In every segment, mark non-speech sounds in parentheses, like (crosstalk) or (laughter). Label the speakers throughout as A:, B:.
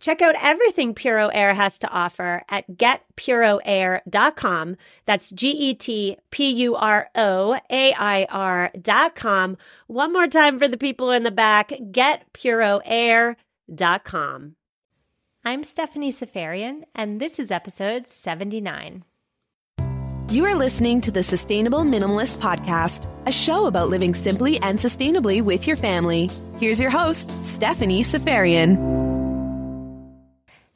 A: Check out everything Puro Air has to offer at getpuroair.com. That's G E T P U R O A I R.com. One more time for the people in the back getpuroair.com. I'm Stephanie Seferian, and this is episode 79.
B: You are listening to the Sustainable Minimalist Podcast, a show about living simply and sustainably with your family. Here's your host, Stephanie Seferian.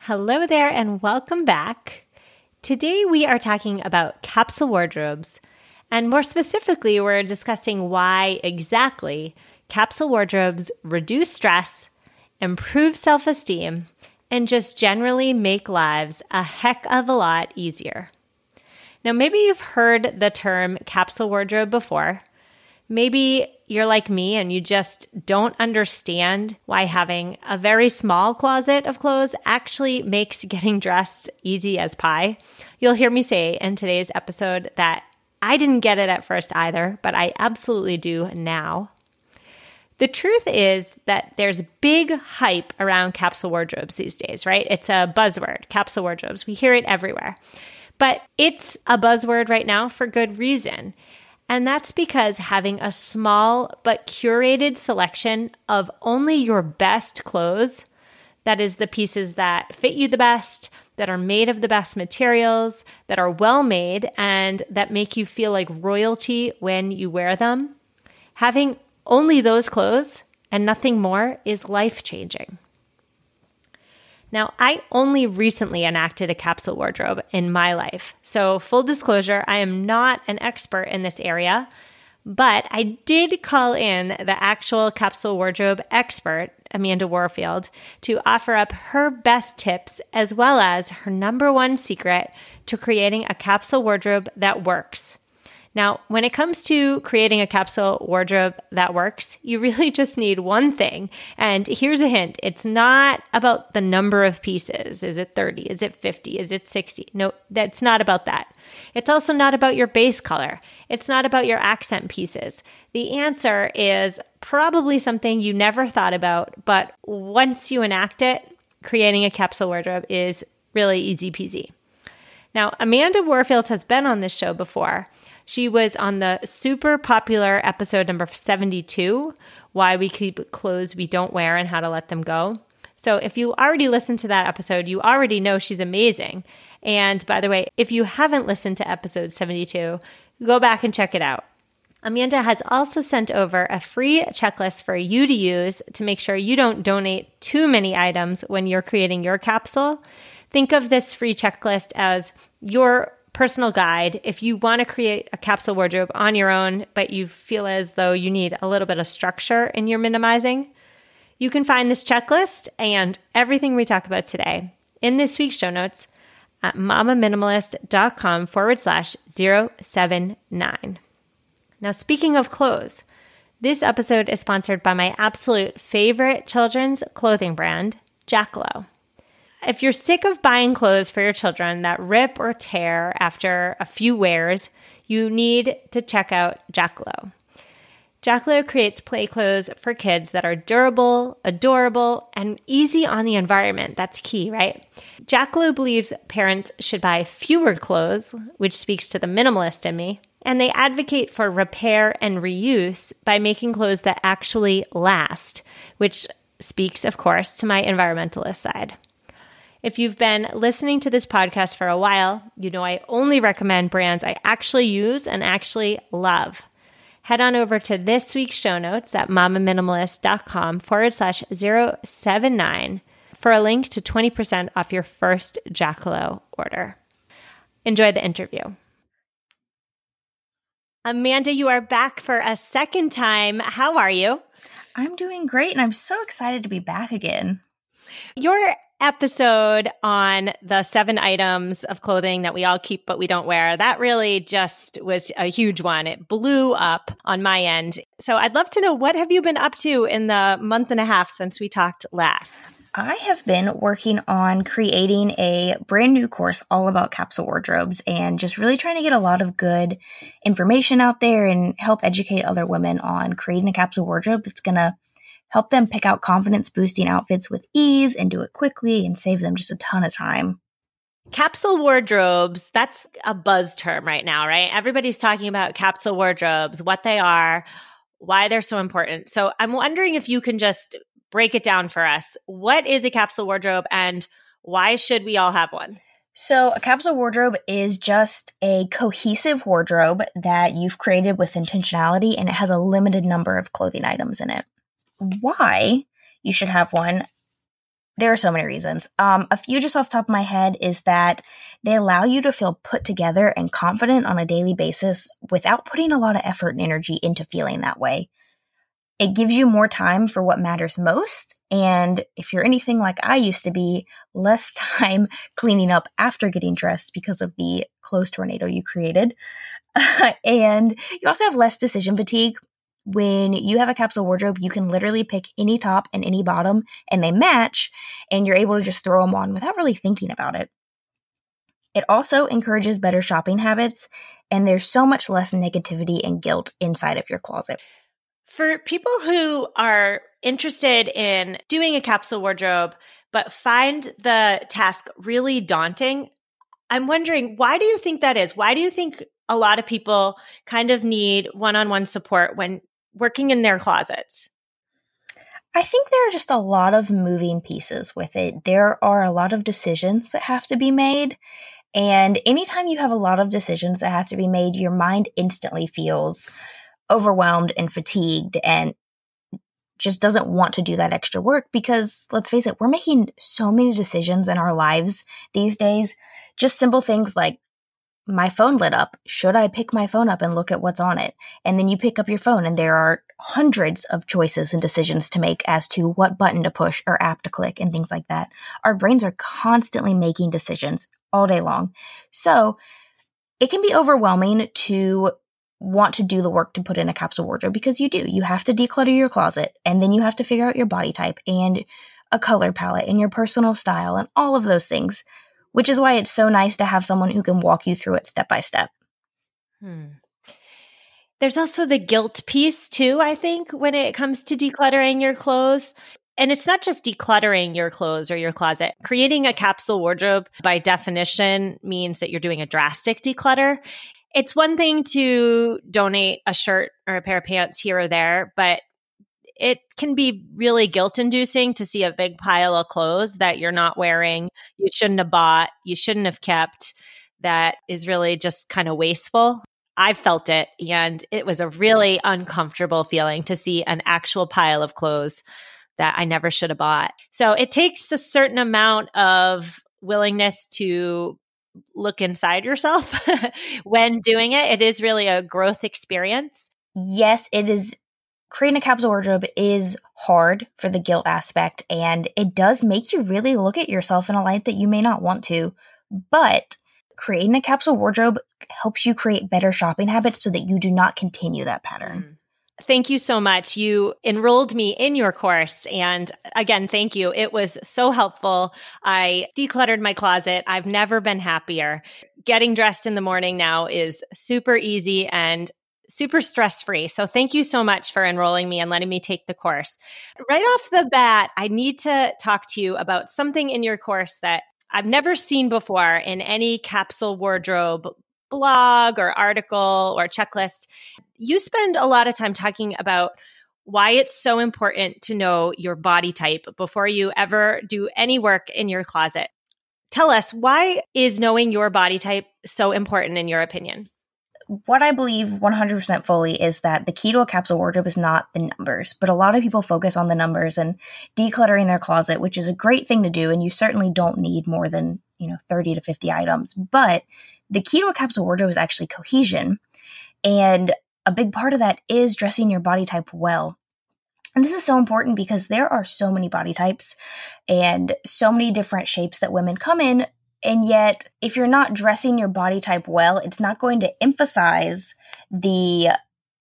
A: Hello there, and welcome back. Today we are talking about capsule wardrobes, and more specifically, we're discussing why exactly capsule wardrobes reduce stress, improve self esteem, and just generally make lives a heck of a lot easier. Now, maybe you've heard the term capsule wardrobe before. Maybe you're like me and you just don't understand why having a very small closet of clothes actually makes getting dressed easy as pie. You'll hear me say in today's episode that I didn't get it at first either, but I absolutely do now. The truth is that there's big hype around capsule wardrobes these days, right? It's a buzzword, capsule wardrobes. We hear it everywhere. But it's a buzzword right now for good reason. And that's because having a small but curated selection of only your best clothes, that is, the pieces that fit you the best, that are made of the best materials, that are well made, and that make you feel like royalty when you wear them, having only those clothes and nothing more is life changing. Now, I only recently enacted a capsule wardrobe in my life. So, full disclosure, I am not an expert in this area, but I did call in the actual capsule wardrobe expert, Amanda Warfield, to offer up her best tips as well as her number one secret to creating a capsule wardrobe that works. Now, when it comes to creating a capsule wardrobe that works, you really (laughs) just need one thing. And here's a hint it's not about the number of pieces. Is it 30? Is it 50? Is it 60? No, that's not about that. It's also not about your base color. It's not about your accent pieces. The answer is probably something you never thought about, but once you enact it, creating a capsule wardrobe is really easy peasy. Now, Amanda Warfield has been on this show before. She was on the super popular episode number 72 Why We Keep Clothes We Don't Wear and How to Let Them Go. So if you already listened to that episode, you already know she's amazing. And by the way, if you haven't listened to episode 72, go back and check it out. Amanda has also sent over a free checklist for you to use to make sure you don't donate too many items when you're creating your capsule. Think of this free checklist as your personal guide if you want to create a capsule wardrobe on your own, but you feel as though you need a little bit of structure in your minimizing. You can find this checklist and everything we talk about today in this week's show notes at mamaminimalist.com forward slash 079. Now, speaking of clothes, this episode is sponsored by my absolute favorite children's clothing brand, Jackalo. If you're sick of buying clothes for your children that rip or tear after a few wears, you need to check out Jackalo. Jackalo creates play clothes for kids that are durable, adorable, and easy on the environment. That's key, right? Jackalo believes parents should buy fewer clothes, which speaks to the minimalist in me, and they advocate for repair and reuse by making clothes that actually last, which speaks, of course, to my environmentalist side. If you've been listening to this podcast for a while, you know I only recommend brands I actually use and actually love. Head on over to this week's show notes at mamaminimalist.com forward slash 079 for a link to 20% off your first Jackalo order. Enjoy the interview. Amanda, you are back for a second time. How are you?
C: I'm doing great and I'm so excited to be back again.
A: Your episode on the seven items of clothing that we all keep but we don't wear, that really just was a huge one. It blew up on my end. So I'd love to know what have you been up to in the month and a half since we talked last?
C: I have been working on creating a brand new course all about capsule wardrobes and just really trying to get a lot of good information out there and help educate other women on creating a capsule wardrobe that's going to help them pick out confidence boosting outfits with ease and do it quickly and save them just a ton of time.
A: Capsule wardrobes, that's a buzz term right now, right? Everybody's talking about capsule wardrobes, what they are, why they're so important. So I'm wondering if you can just break it down for us. What is a capsule wardrobe and why should we all have one?
C: So, a capsule wardrobe is just a cohesive wardrobe that you've created with intentionality and it has a limited number of clothing items in it why you should have one, there are so many reasons. Um, a few just off top of my head is that they allow you to feel put together and confident on a daily basis without putting a lot of effort and energy into feeling that way. It gives you more time for what matters most. And if you're anything like I used to be, less (laughs) time cleaning up after getting dressed because of the clothes tornado you created. (laughs) and you also have less decision fatigue when you have a capsule wardrobe, you can literally pick any top and any bottom and they match, and you're able to just throw them on without really thinking about it. It also encourages better shopping habits, and there's so much less negativity and guilt inside of your closet.
A: For people who are interested in doing a capsule wardrobe, but find the task really daunting, I'm wondering why do you think that is? Why do you think a lot of people kind of need one on one support when working in their closets?
C: I think there are just a lot of moving pieces with it. There are a lot of decisions that have to be made. And anytime you have a lot of decisions that have to be made, your mind instantly feels overwhelmed and fatigued and just doesn't want to do that extra work because let's face it, we're making so many decisions in our lives these days. Just simple things like my phone lit up. Should I pick my phone up and look at what's on it? And then you pick up your phone and there are hundreds of choices and decisions to make as to what button to push or app to click and things like that. Our brains are constantly making decisions all day long. So it can be overwhelming to want to do the work to put in a capsule wardrobe because you do. You have to declutter your closet and then you have to figure out your body type and a color palette and your personal style and all of those things which is why it's so nice to have someone who can walk you through it step by step. Hmm.
A: There's also the guilt piece too, I think, when it comes to decluttering your clothes. And it's not just decluttering your clothes or your closet. Creating a capsule wardrobe by definition means that you're doing a drastic declutter. It's one thing to donate a shirt or a pair of pants here or there, but it can be really guilt inducing to see a big pile of clothes that you're not wearing, you shouldn't have bought, you shouldn't have kept, that is really just kind of wasteful. I felt it, and it was a really uncomfortable feeling to see an actual pile of clothes that I never should have bought. So it takes a certain amount of willingness to look inside yourself (laughs) when doing it. It is really a growth experience.
C: Yes, it is creating a capsule wardrobe is hard for the guilt aspect and it does make you really look at yourself in a light that you may not want to. But creating a capsule wardrobe helps you create better shopping habits so that you do not continue that pattern. Mm.
A: Thank you so much. You enrolled me in your course. And again, thank you. It was so helpful. I decluttered my closet. I've never been happier. Getting dressed in the morning now is super easy and super stress free. So thank you so much for enrolling me and letting me take the course. Right off the bat, I need to talk to you about something in your course that I've never seen before in any capsule wardrobe blog or article or checklist. You spend a lot of time talking about why it's so important to know your body type before you ever do any work in your closet. Tell us, why is knowing your body type so important in your opinion?
C: What I believe 100% fully is that the key to a capsule wardrobe is not the numbers, but a lot of people focus on the numbers and decluttering their closet, which is a great thing to do. And you certainly don't need more than, you know, 30 to 50 items. But the key to a capsule wardrobe is actually cohesion. And a big part of that is dressing your body type well. And this is so important because there are so many body types and so many different shapes that women come in and yet, if you're not dressing your body type well, it's not going to emphasize the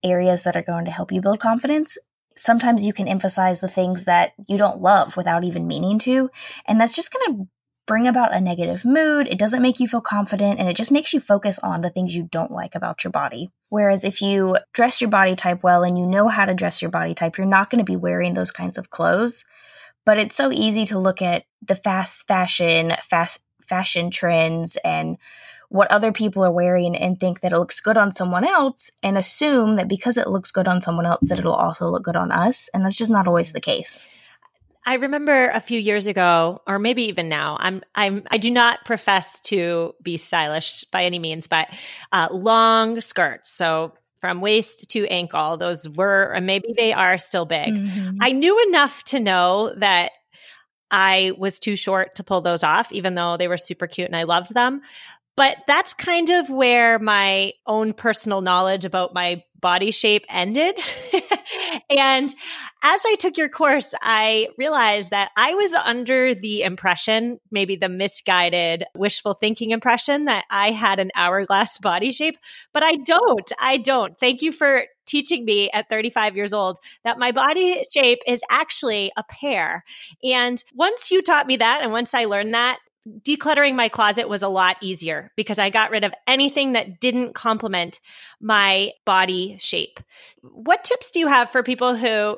C: areas that are going to help you build confidence. Sometimes you can emphasize the things that you don't love without even meaning to. And that's just going to bring about a negative mood. It doesn't make you feel confident and it just makes you focus on the things you don't like about your body. Whereas if you dress your body type well and you know how to dress your body type, you're not going to be wearing those kinds of clothes. But it's so easy to look at the fast fashion, fast fashion trends and what other people are wearing and think that it looks good on someone else and assume that because it looks good on someone else that it'll also look good on us and that's just not always the case.
A: I remember a few years ago, or maybe even now. I'm I'm I do not profess to be stylish by any means, but uh, long skirts, so from waist to ankle, those were, or maybe they are still big. Mm-hmm. I knew enough to know that I was too short to pull those off, even though they were super cute and I loved them. But that's kind of where my own personal knowledge about my body shape ended. (laughs) and as I took your course, I realized that I was under the impression, maybe the misguided, wishful thinking impression that I had an hourglass (laughs) body shape, but I don't. I don't. Thank you for teaching me at 35 years old that my body shape is actually a pear. And once you taught me that, and once I learned that, decluttering my closet was a lot easier because I got rid of anything that didn't complement my body shape. What tips do you have for people who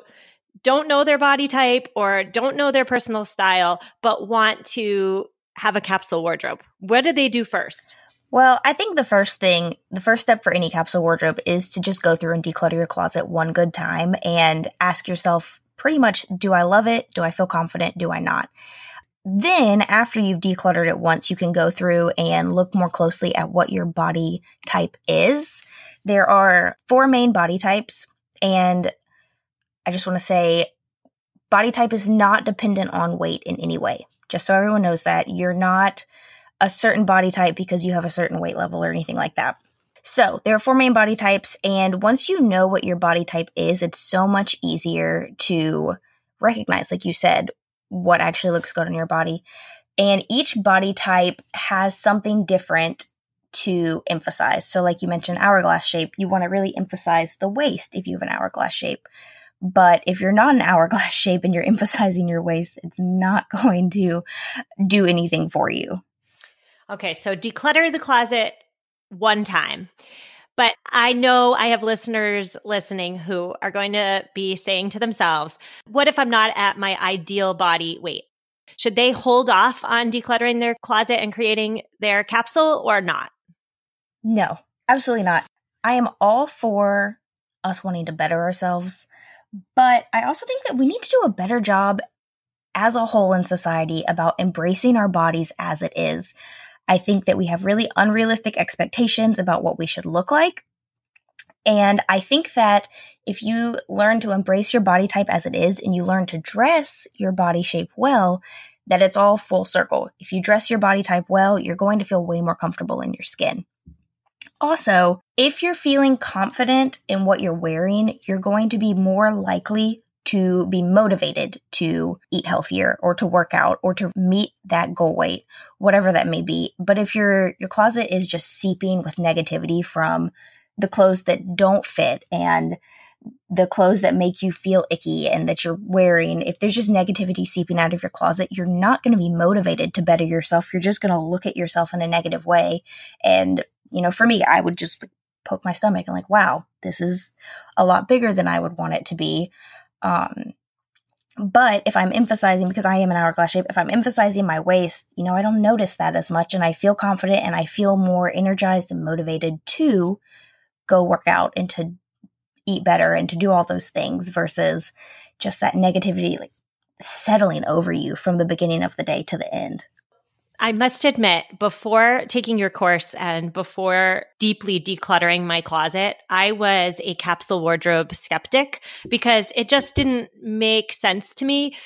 A: don't know their body type or don't know their personal style, but want to have a capsule wardrobe? What do they do first?
C: Well, I think the first thing, the first step for any capsule wardrobe is to just go through and declutter your closet one good time and ask yourself pretty much, do I love it? Do I feel confident? Do I not? Then, after you've decluttered it once, you can go through and look more closely at what your body type is. There are four main body types, and I just want to say body type is not dependent on weight in any way. Just so everyone knows that you're not a certain body type because you have a certain weight level or anything like that. So, there are four main body types, and once you know what your body type is, it's so much easier to recognize, like you said, what actually looks good on your body. And each body type has something different to emphasize. So, like you mentioned, hourglass shape, you want to really emphasize the waist if you have an hourglass shape. But if you're not an (laughs) hourglass shape and you're emphasizing your waist, it's not (laughs) going to do anything for you.
A: Okay, so declutter the closet one time. But I know I have listeners listening who are going to be saying to themselves, what if I'm not at my ideal body weight? Should they hold off on decluttering their closet and creating their capsule or not?
C: No, absolutely not. I am all for us wanting to better ourselves, but I also think that we need to do a better job as a whole in society about embracing our bodies as it is. I think that we have really unrealistic expectations about what we should look like. And I think that if you learn to embrace your body type as it is and you learn to dress your body shape well, that it's all full circle. If you dress your body type well, you're going to feel way more comfortable in your skin. Also, if you're feeling confident in what you're wearing, you're going to be more likely to be motivated to eat healthier or to work out or to meet that goal weight, whatever that may be. But if your your closet is just seeping with negativity from the clothes that don't fit and the clothes that make you feel icky and that you're wearing, if there's just negativity seeping out of your closet, you're not going to be motivated to better yourself. You're just going to look at yourself in a negative way. And, you know, for me, I would just poke my stomach and like, wow, this is a lot bigger than I would want it to be. Um, but if I'm emphasizing, because I am an hourglass shape, if I'm emphasizing my waist, you know, I don't notice that as much and I feel confident and I feel more energized and motivated to go work out and to eat better and to do all those things versus just that negativity like settling over you from the beginning of the day to the end.
A: I must admit, before taking your course and before deeply decluttering my closet, I was a capsule wardrobe skeptic because it just didn't make sense to me.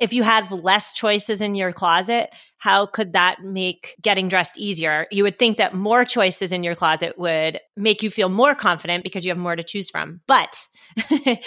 A: If you had less choices in your closet, how could that make getting dressed easier? You would think that more choices in your closet would make you feel more confident because you have more to choose from. But (laughs)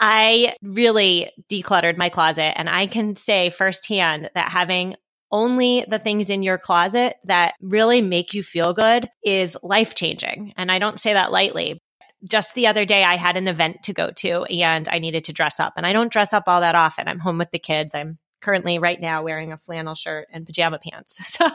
A: I really decluttered my closet and I can say firsthand that having only the things in your closet that really make you feel good is life changing. And I don't say that lightly. Just the other day, I had an event to go to and I needed to dress up. And I don't dress up all that often. I'm home with the kids. I'm currently right now wearing a flannel shirt and pajama pants. (laughs) So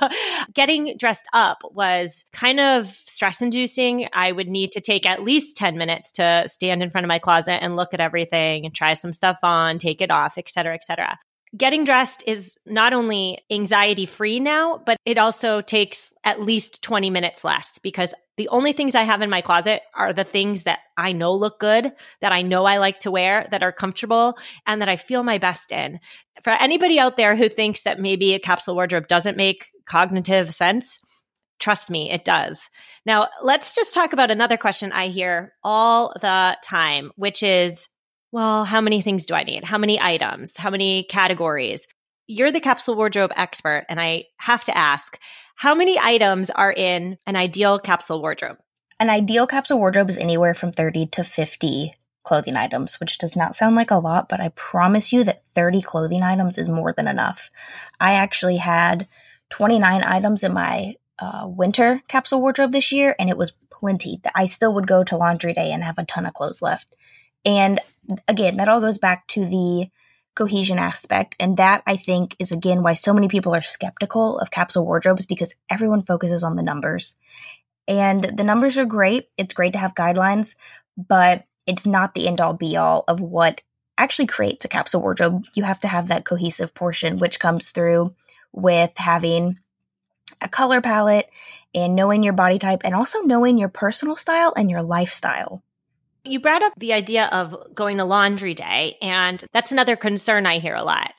A: getting dressed up was kind of stress inducing. I would need to take at least 10 minutes to stand in front of my closet and look at everything and try some stuff on, take it off, et cetera, et cetera getting dressed is not only anxiety free now, but it also takes at least 20 minutes less because the only things I have in my closet are the things that I know look good, that I know I like to wear, that are comfortable, and that I feel my best in. For anybody out there who thinks that maybe a capsule wardrobe doesn't make cognitive sense, trust me, it does. Now, let's just talk about another question I hear all the time, which is well, how many things do I need? How many items? How many categories? You're the capsule wardrobe expert, and I have to ask how many items are in an ideal capsule wardrobe?
C: An ideal capsule wardrobe is anywhere from 30 to 50 clothing items, which does not sound like a lot, but I promise you that 30 clothing items is more than enough. I actually had 29 items in my uh, winter capsule wardrobe this year, and it was plenty. I still would go to laundry day and have a ton of clothes left. And again, that all goes back to the cohesion aspect. And that I think is again why so many people are skeptical of capsule wardrobes because everyone focuses on the numbers. And the numbers are great. It's great to have guidelines, but it's not the end all be all of what actually creates a capsule wardrobe. You have to have that cohesive portion, which comes through with having a color palette and knowing your body type and also knowing your personal style and your lifestyle.
A: You brought up the idea of going to laundry day, and that's another concern I hear a lot.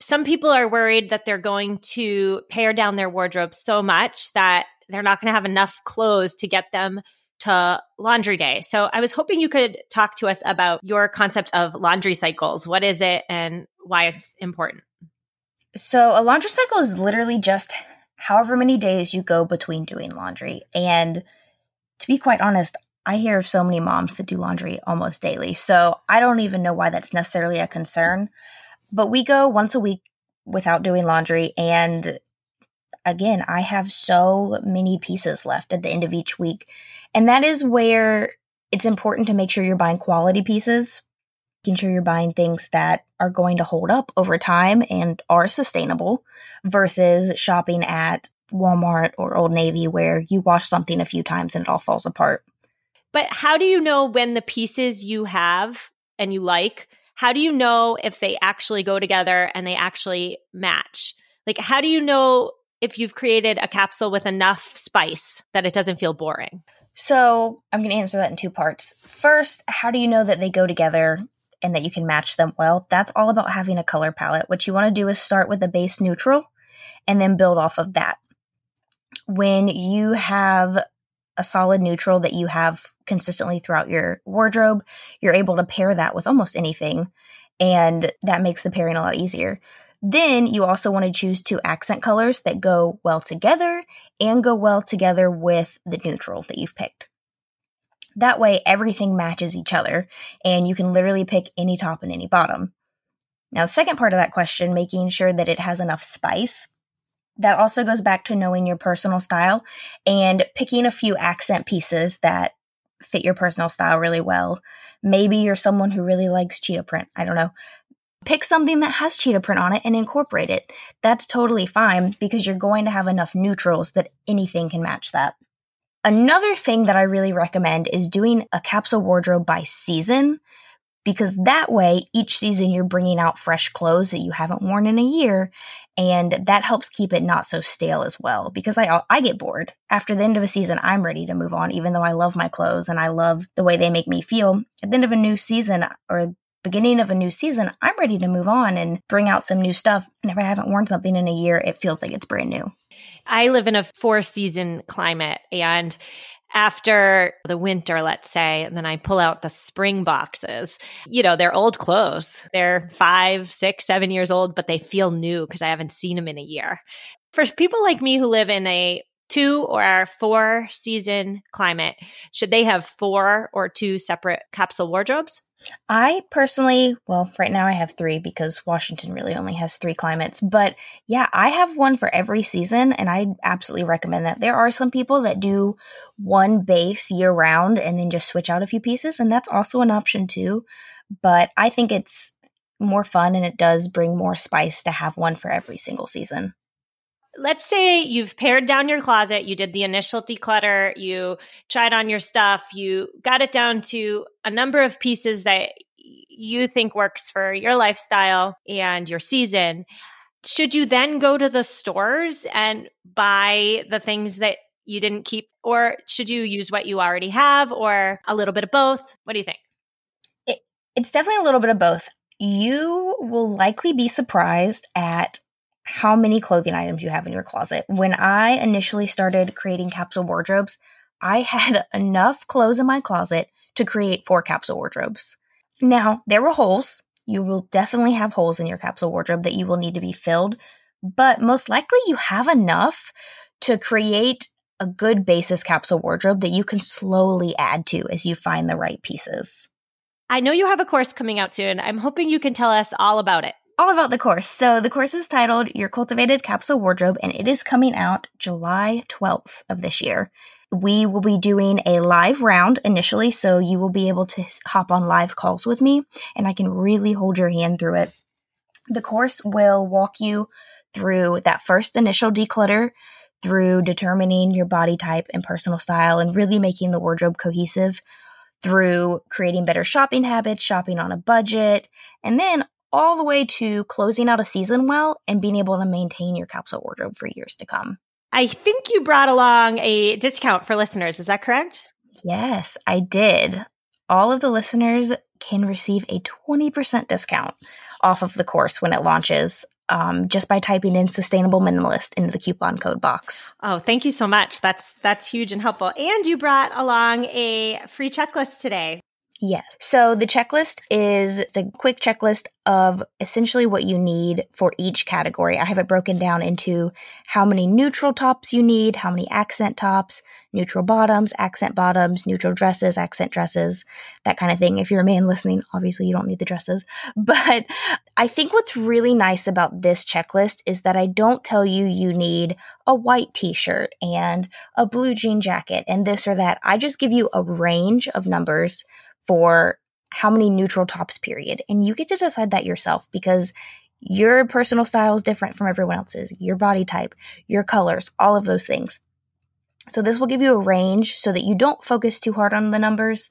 A: Some people are worried that they're going to pare down their wardrobe so much that they're not going to have enough clothes to get them to laundry day. So I was hoping you could talk to us about your concept of laundry cycles. What is it and why it's important?
C: So a laundry cycle is literally just however many days you go between doing laundry. And to be quite honest, I hear of so many moms that do laundry almost daily. So I don't even know why that's necessarily a concern. But we go once a week without doing laundry. And again, I have so many pieces left at the end of each week. And that is where it's important to make sure you're buying quality pieces, making sure you're buying things that are going to hold up over time and are sustainable versus shopping at Walmart or Old Navy where you wash something a few times and it all falls apart.
A: But how do you know when the pieces you have and you like, how do you know if they actually go together and they actually match? Like, how do you know if you've created a capsule with enough spice that it doesn't feel boring?
C: So, I'm going to answer that in two parts. First, how do you know that they go together and that you can match them well? That's all about having a color palette. What you want to do is start with a base neutral and then build off of that. When you have a solid neutral that you have consistently throughout your wardrobe, you're able to pair that with almost anything. And that makes the pairing a lot easier. Then you also want to choose two accent colors that go well together and go well together with the neutral that you've picked. That way, everything matches each other, and you can literally pick any top and any bottom. Now, the second part of that question, making sure that it has enough spice, that also goes back to knowing your personal style and picking a few accent pieces that fit your personal style really well. Maybe you're someone who really likes cheetah print. I don't know. Pick something that has cheetah print on it and incorporate it. That's totally fine because you're going to have enough neutrals that anything can match that. Another thing that I really recommend is doing a capsule wardrobe by season because that way each season you're bringing out fresh clothes that you haven't worn in a year and that helps keep it not so stale as well because I I get bored after the end of a season I'm ready to move on even though I love my clothes and I love the way they make me feel at the end of a new season or beginning of a new season, I'm ready to move on and bring out some new stuff. And if I haven't worn something in a year, it feels like it's brand new.
A: I live in a four season climate and after the winter, let's say, and then I pull out the spring boxes. You know, they're old clothes. They're five, six, seven years old, but they feel new because I haven't seen them in a year. For people like me who live in a two or four season climate, should they have four or two separate capsule wardrobes?
C: I personally, well, right now I have three because Washington really only has three climates. But yeah, I have one for every season, and I absolutely recommend that. There are some people that do one base year round and then just switch out a few pieces, and that's also an option too. But I think it's more fun and it does bring more spice to have one for every single season
A: let's say you've pared down your closet, you did the initial declutter, you tried on your stuff, you got it down to a number of pieces that you think works for your lifestyle and your season. Should you then go to the stores and buy the things that you didn't keep, or should you use what you already have, or a little bit of both? What do you think?
C: It, it's definitely a little bit of both. You will likely be surprised at how many clothing items you have in your closet. When I initially started creating capsule wardrobes, I (laughs) had enough clothes in my closet to create four capsule wardrobes. Now, there were holes. You will definitely have holes in your capsule wardrobe that you will need to be filled, but most likely you have enough to create a good basis capsule wardrobe that you can slowly add to as you find the right pieces.
A: I know you have a course coming out soon. I'm hoping you can tell us all about it
C: all about the course. So the course is titled Your Cultivated Capsule Wardrobe, and it is coming out July 12th of this year. We will be doing a live round initially, so you will be able to hop on live calls with me, and I can really hold your hand through it. The course will walk you through that first initial declutter, through determining your body type and personal style, and really making the wardrobe cohesive through creating better shopping habits, shopping on a budget, and then all the way to closing out a season well and being able to maintain your capsule wardrobe for years to come.
A: I think you brought along a discount for listeners. Is that correct?
C: Yes, I did. All of the listeners can receive a 20% discount off of the course when it launches um, just by typing in sustainable minimalist into the coupon code box.
A: Oh, thank you so much. That's that's huge and helpful. And you brought along a free checklist today.
C: Yeah. So the checklist is a quick checklist of essentially what you need for each category. I have it broken down into how many neutral tops you need, how many accent tops, neutral bottoms, accent bottoms, neutral dresses, accent dresses, that kind of thing. If you're a man listening, obviously you don't need the dresses. (laughs) But I think what's really nice about this checklist is that I don't tell you you need a white t shirt and a blue jean jacket and this or that. I just give you a range of numbers for how many neutral tops period. And you get to decide that yourself because your personal style is different from everyone else's, your body type, your colors, all of those things. So this will give you a range so that you don't focus too hard on the numbers,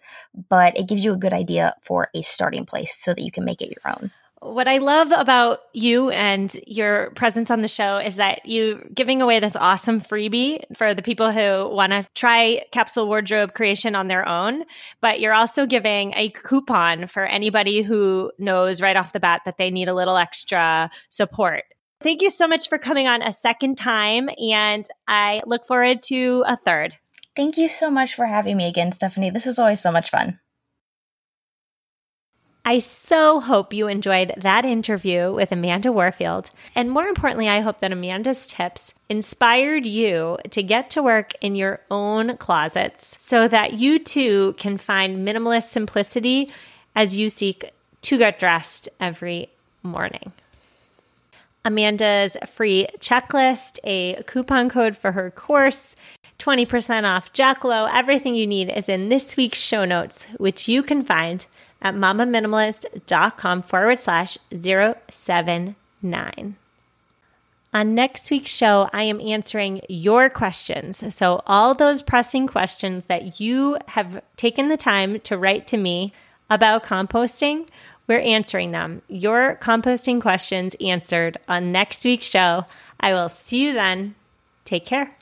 C: but it gives you a good idea for a starting place so that you can make it your own.
A: What I love about you and your presence on the show is that you're giving away this awesome freebie for the people who want to try capsule wardrobe creation on their own, but you're also giving a coupon for anybody who knows right off the bat that they need a little extra support. Thank you so much for coming on a second time and I look forward to a third.
C: Thank you so much for having me again, Stephanie. This is always so much fun.
A: I so hope you enjoyed that interview with Amanda Warfield. And more importantly, I hope that Amanda's tips inspired you to get to work in your own closets so that you too can find minimalist simplicity as you seek to get dressed every morning. Amanda's free checklist, a coupon code for her course, 20% off Jackalo, everything you need is in this week's show notes, which you can find at mamaminimalist.com forward slash 079. On next week's show, I am answering your questions. So, all those pressing questions that you have taken the time to write to me about composting, we're answering them. Your composting questions answered on next week's show. I will see you then. Take care.